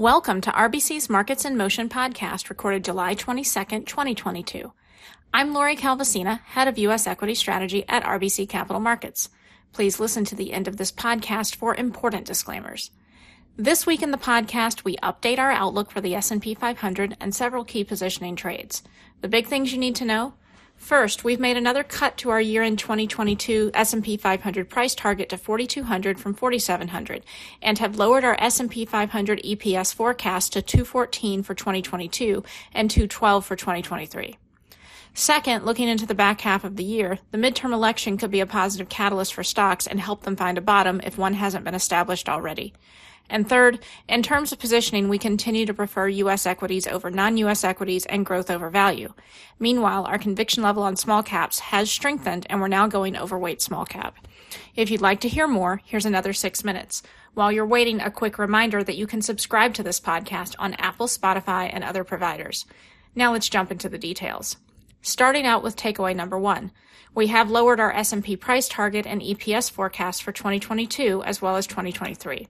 Welcome to RBC's Markets in Motion podcast, recorded July 22nd, 2022. I'm Lori Calvasina, head of U.S. equity strategy at RBC Capital Markets. Please listen to the end of this podcast for important disclaimers. This week in the podcast, we update our outlook for the S&P 500 and several key positioning trades. The big things you need to know First, we've made another cut to our year-end 2022 S&P 500 price target to 4200 from 4700 and have lowered our S&P 500 EPS forecast to 214 for 2022 and 212 for 2023. Second, looking into the back half of the year, the midterm election could be a positive catalyst for stocks and help them find a bottom if one hasn't been established already. And third, in terms of positioning, we continue to prefer U.S. equities over non-U.S. equities and growth over value. Meanwhile, our conviction level on small caps has strengthened and we're now going overweight small cap. If you'd like to hear more, here's another six minutes. While you're waiting, a quick reminder that you can subscribe to this podcast on Apple, Spotify, and other providers. Now let's jump into the details. Starting out with takeaway number one. We have lowered our S&P price target and EPS forecast for 2022 as well as 2023.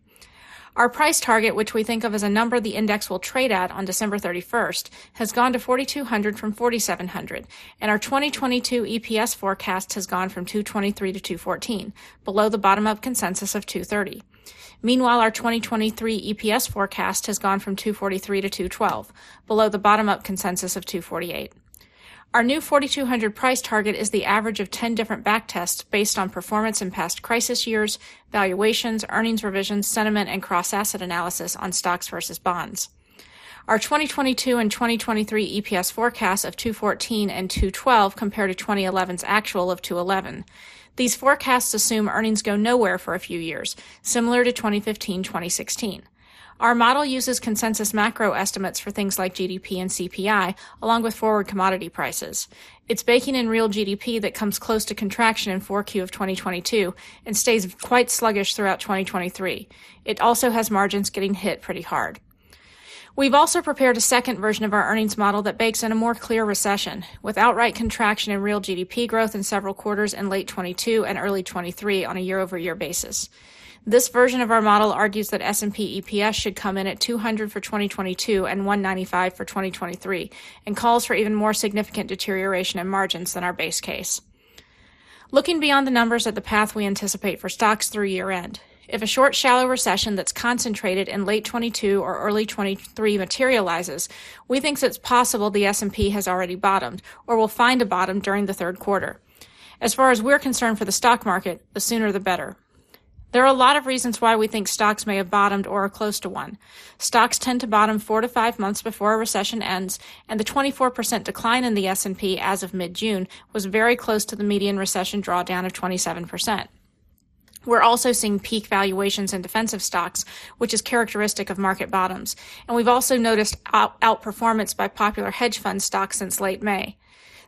Our price target, which we think of as a number the index will trade at on December 31st, has gone to 4,200 from 4,700, and our 2022 EPS forecast has gone from 223 to 214, below the bottom-up consensus of 230. Meanwhile, our 2023 EPS forecast has gone from 243 to 212, below the bottom-up consensus of 248. Our new 4200 price target is the average of 10 different backtests based on performance in past crisis years, valuations, earnings revisions, sentiment, and cross-asset analysis on stocks versus bonds. Our 2022 and 2023 EPS forecasts of 214 and 212 compare to 2011's actual of 211. These forecasts assume earnings go nowhere for a few years, similar to 2015-2016. Our model uses consensus macro estimates for things like GDP and CPI, along with forward commodity prices. It's baking in real GDP that comes close to contraction in 4Q of 2022 and stays quite sluggish throughout 2023. It also has margins getting hit pretty hard. We've also prepared a second version of our earnings model that bakes in a more clear recession, with outright contraction in real GDP growth in several quarters in late 22 and early 23 on a year-over-year basis. This version of our model argues that S&P EPS should come in at 200 for 2022 and 195 for 2023 and calls for even more significant deterioration in margins than our base case. Looking beyond the numbers at the path we anticipate for stocks through year end. If a short, shallow recession that's concentrated in late 22 or early 23 materializes, we think it's possible the S&P has already bottomed or will find a bottom during the third quarter. As far as we're concerned for the stock market, the sooner the better. There are a lot of reasons why we think stocks may have bottomed or are close to one. Stocks tend to bottom 4 to 5 months before a recession ends, and the 24% decline in the S&P as of mid-June was very close to the median recession drawdown of 27%. We're also seeing peak valuations in defensive stocks, which is characteristic of market bottoms. And we've also noticed out- outperformance by popular hedge fund stocks since late May.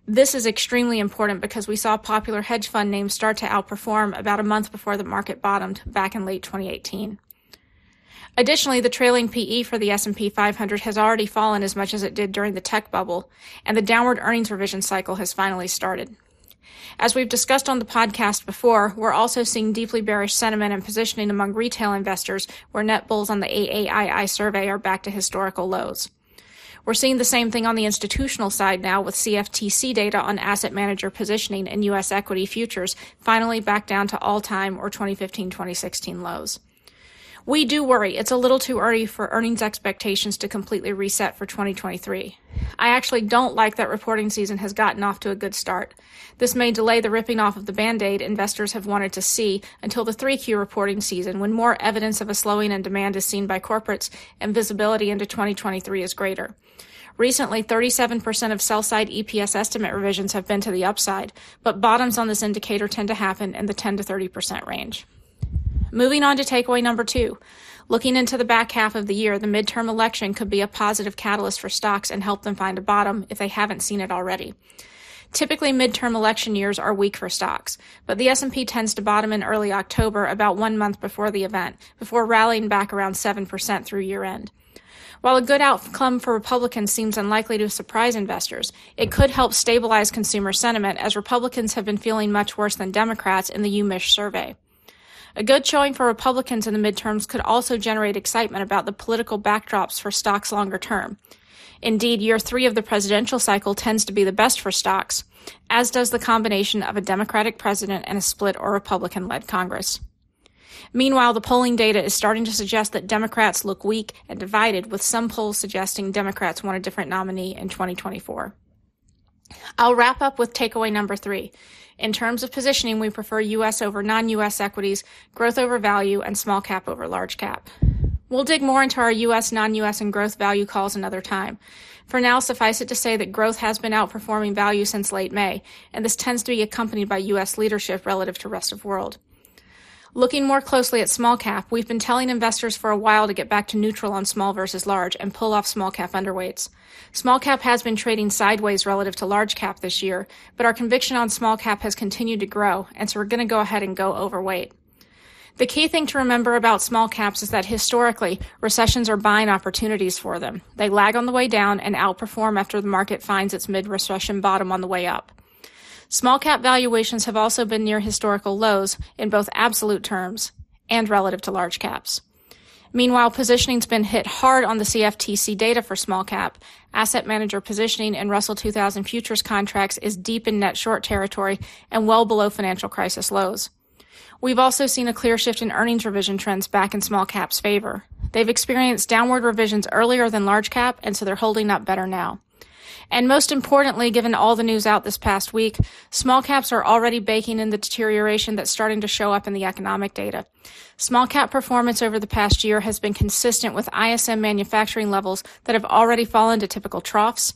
This is extremely important because we saw popular hedge fund names start to outperform about a month before the market bottomed back in late 2018. Additionally, the trailing PE for the S&P 500 has already fallen as much as it did during the tech bubble, and the downward earnings revision cycle has finally started. As we've discussed on the podcast before, we're also seeing deeply bearish sentiment and positioning among retail investors where net bulls on the AAII survey are back to historical lows. We're seeing the same thing on the institutional side now with CFTC data on asset manager positioning in U.S. equity futures finally back down to all time or 2015 2016 lows. We do worry it's a little too early for earnings expectations to completely reset for 2023. I actually don't like that reporting season has gotten off to a good start. This may delay the ripping off of the band-aid investors have wanted to see until the 3Q reporting season when more evidence of a slowing in demand is seen by corporates and visibility into 2023 is greater. Recently, 37% of sell side EPS estimate revisions have been to the upside, but bottoms on this indicator tend to happen in the 10 to 30% range. Moving on to takeaway number two. Looking into the back half of the year, the midterm election could be a positive catalyst for stocks and help them find a bottom if they haven't seen it already. Typically midterm election years are weak for stocks, but the S&P tends to bottom in early October about 1 month before the event, before rallying back around 7% through year end. While a good outcome for Republicans seems unlikely to surprise investors, it could help stabilize consumer sentiment as Republicans have been feeling much worse than Democrats in the UMich survey. A good showing for Republicans in the midterms could also generate excitement about the political backdrops for stocks longer term. Indeed, year three of the presidential cycle tends to be the best for stocks, as does the combination of a Democratic president and a split or Republican led Congress. Meanwhile, the polling data is starting to suggest that Democrats look weak and divided, with some polls suggesting Democrats want a different nominee in 2024. I'll wrap up with takeaway number three. In terms of positioning, we prefer U.S. over non-U.S. equities, growth over value, and small cap over large cap. We'll dig more into our U.S., non-U.S., and growth value calls another time. For now, suffice it to say that growth has been outperforming value since late May, and this tends to be accompanied by U.S. leadership relative to rest of world. Looking more closely at small cap, we've been telling investors for a while to get back to neutral on small versus large and pull off small cap underweights. Small cap has been trading sideways relative to large cap this year, but our conviction on small cap has continued to grow, and so we're going to go ahead and go overweight. The key thing to remember about small caps is that historically, recessions are buying opportunities for them. They lag on the way down and outperform after the market finds its mid recession bottom on the way up. Small cap valuations have also been near historical lows in both absolute terms and relative to large caps. Meanwhile, positioning's been hit hard on the CFTC data for small cap. Asset manager positioning in Russell 2000 futures contracts is deep in net short territory and well below financial crisis lows. We've also seen a clear shift in earnings revision trends back in small caps' favor. They've experienced downward revisions earlier than large cap, and so they're holding up better now. And most importantly, given all the news out this past week, small caps are already baking in the deterioration that's starting to show up in the economic data. Small cap performance over the past year has been consistent with ISM manufacturing levels that have already fallen to typical troughs,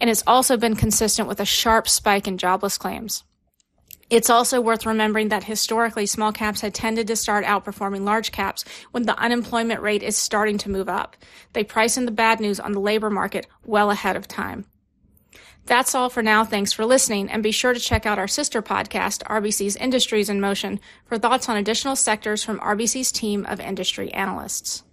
and it's also been consistent with a sharp spike in jobless claims. It's also worth remembering that historically small caps had tended to start outperforming large caps when the unemployment rate is starting to move up. They price in the bad news on the labor market well ahead of time. That's all for now. Thanks for listening, and be sure to check out our sister podcast, RBC's Industries in Motion, for thoughts on additional sectors from RBC's team of industry analysts.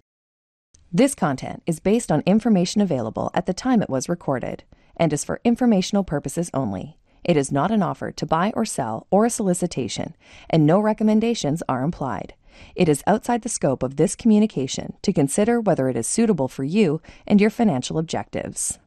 This content is based on information available at the time it was recorded and is for informational purposes only. It is not an offer to buy or sell or a solicitation, and no recommendations are implied. It is outside the scope of this communication to consider whether it is suitable for you and your financial objectives.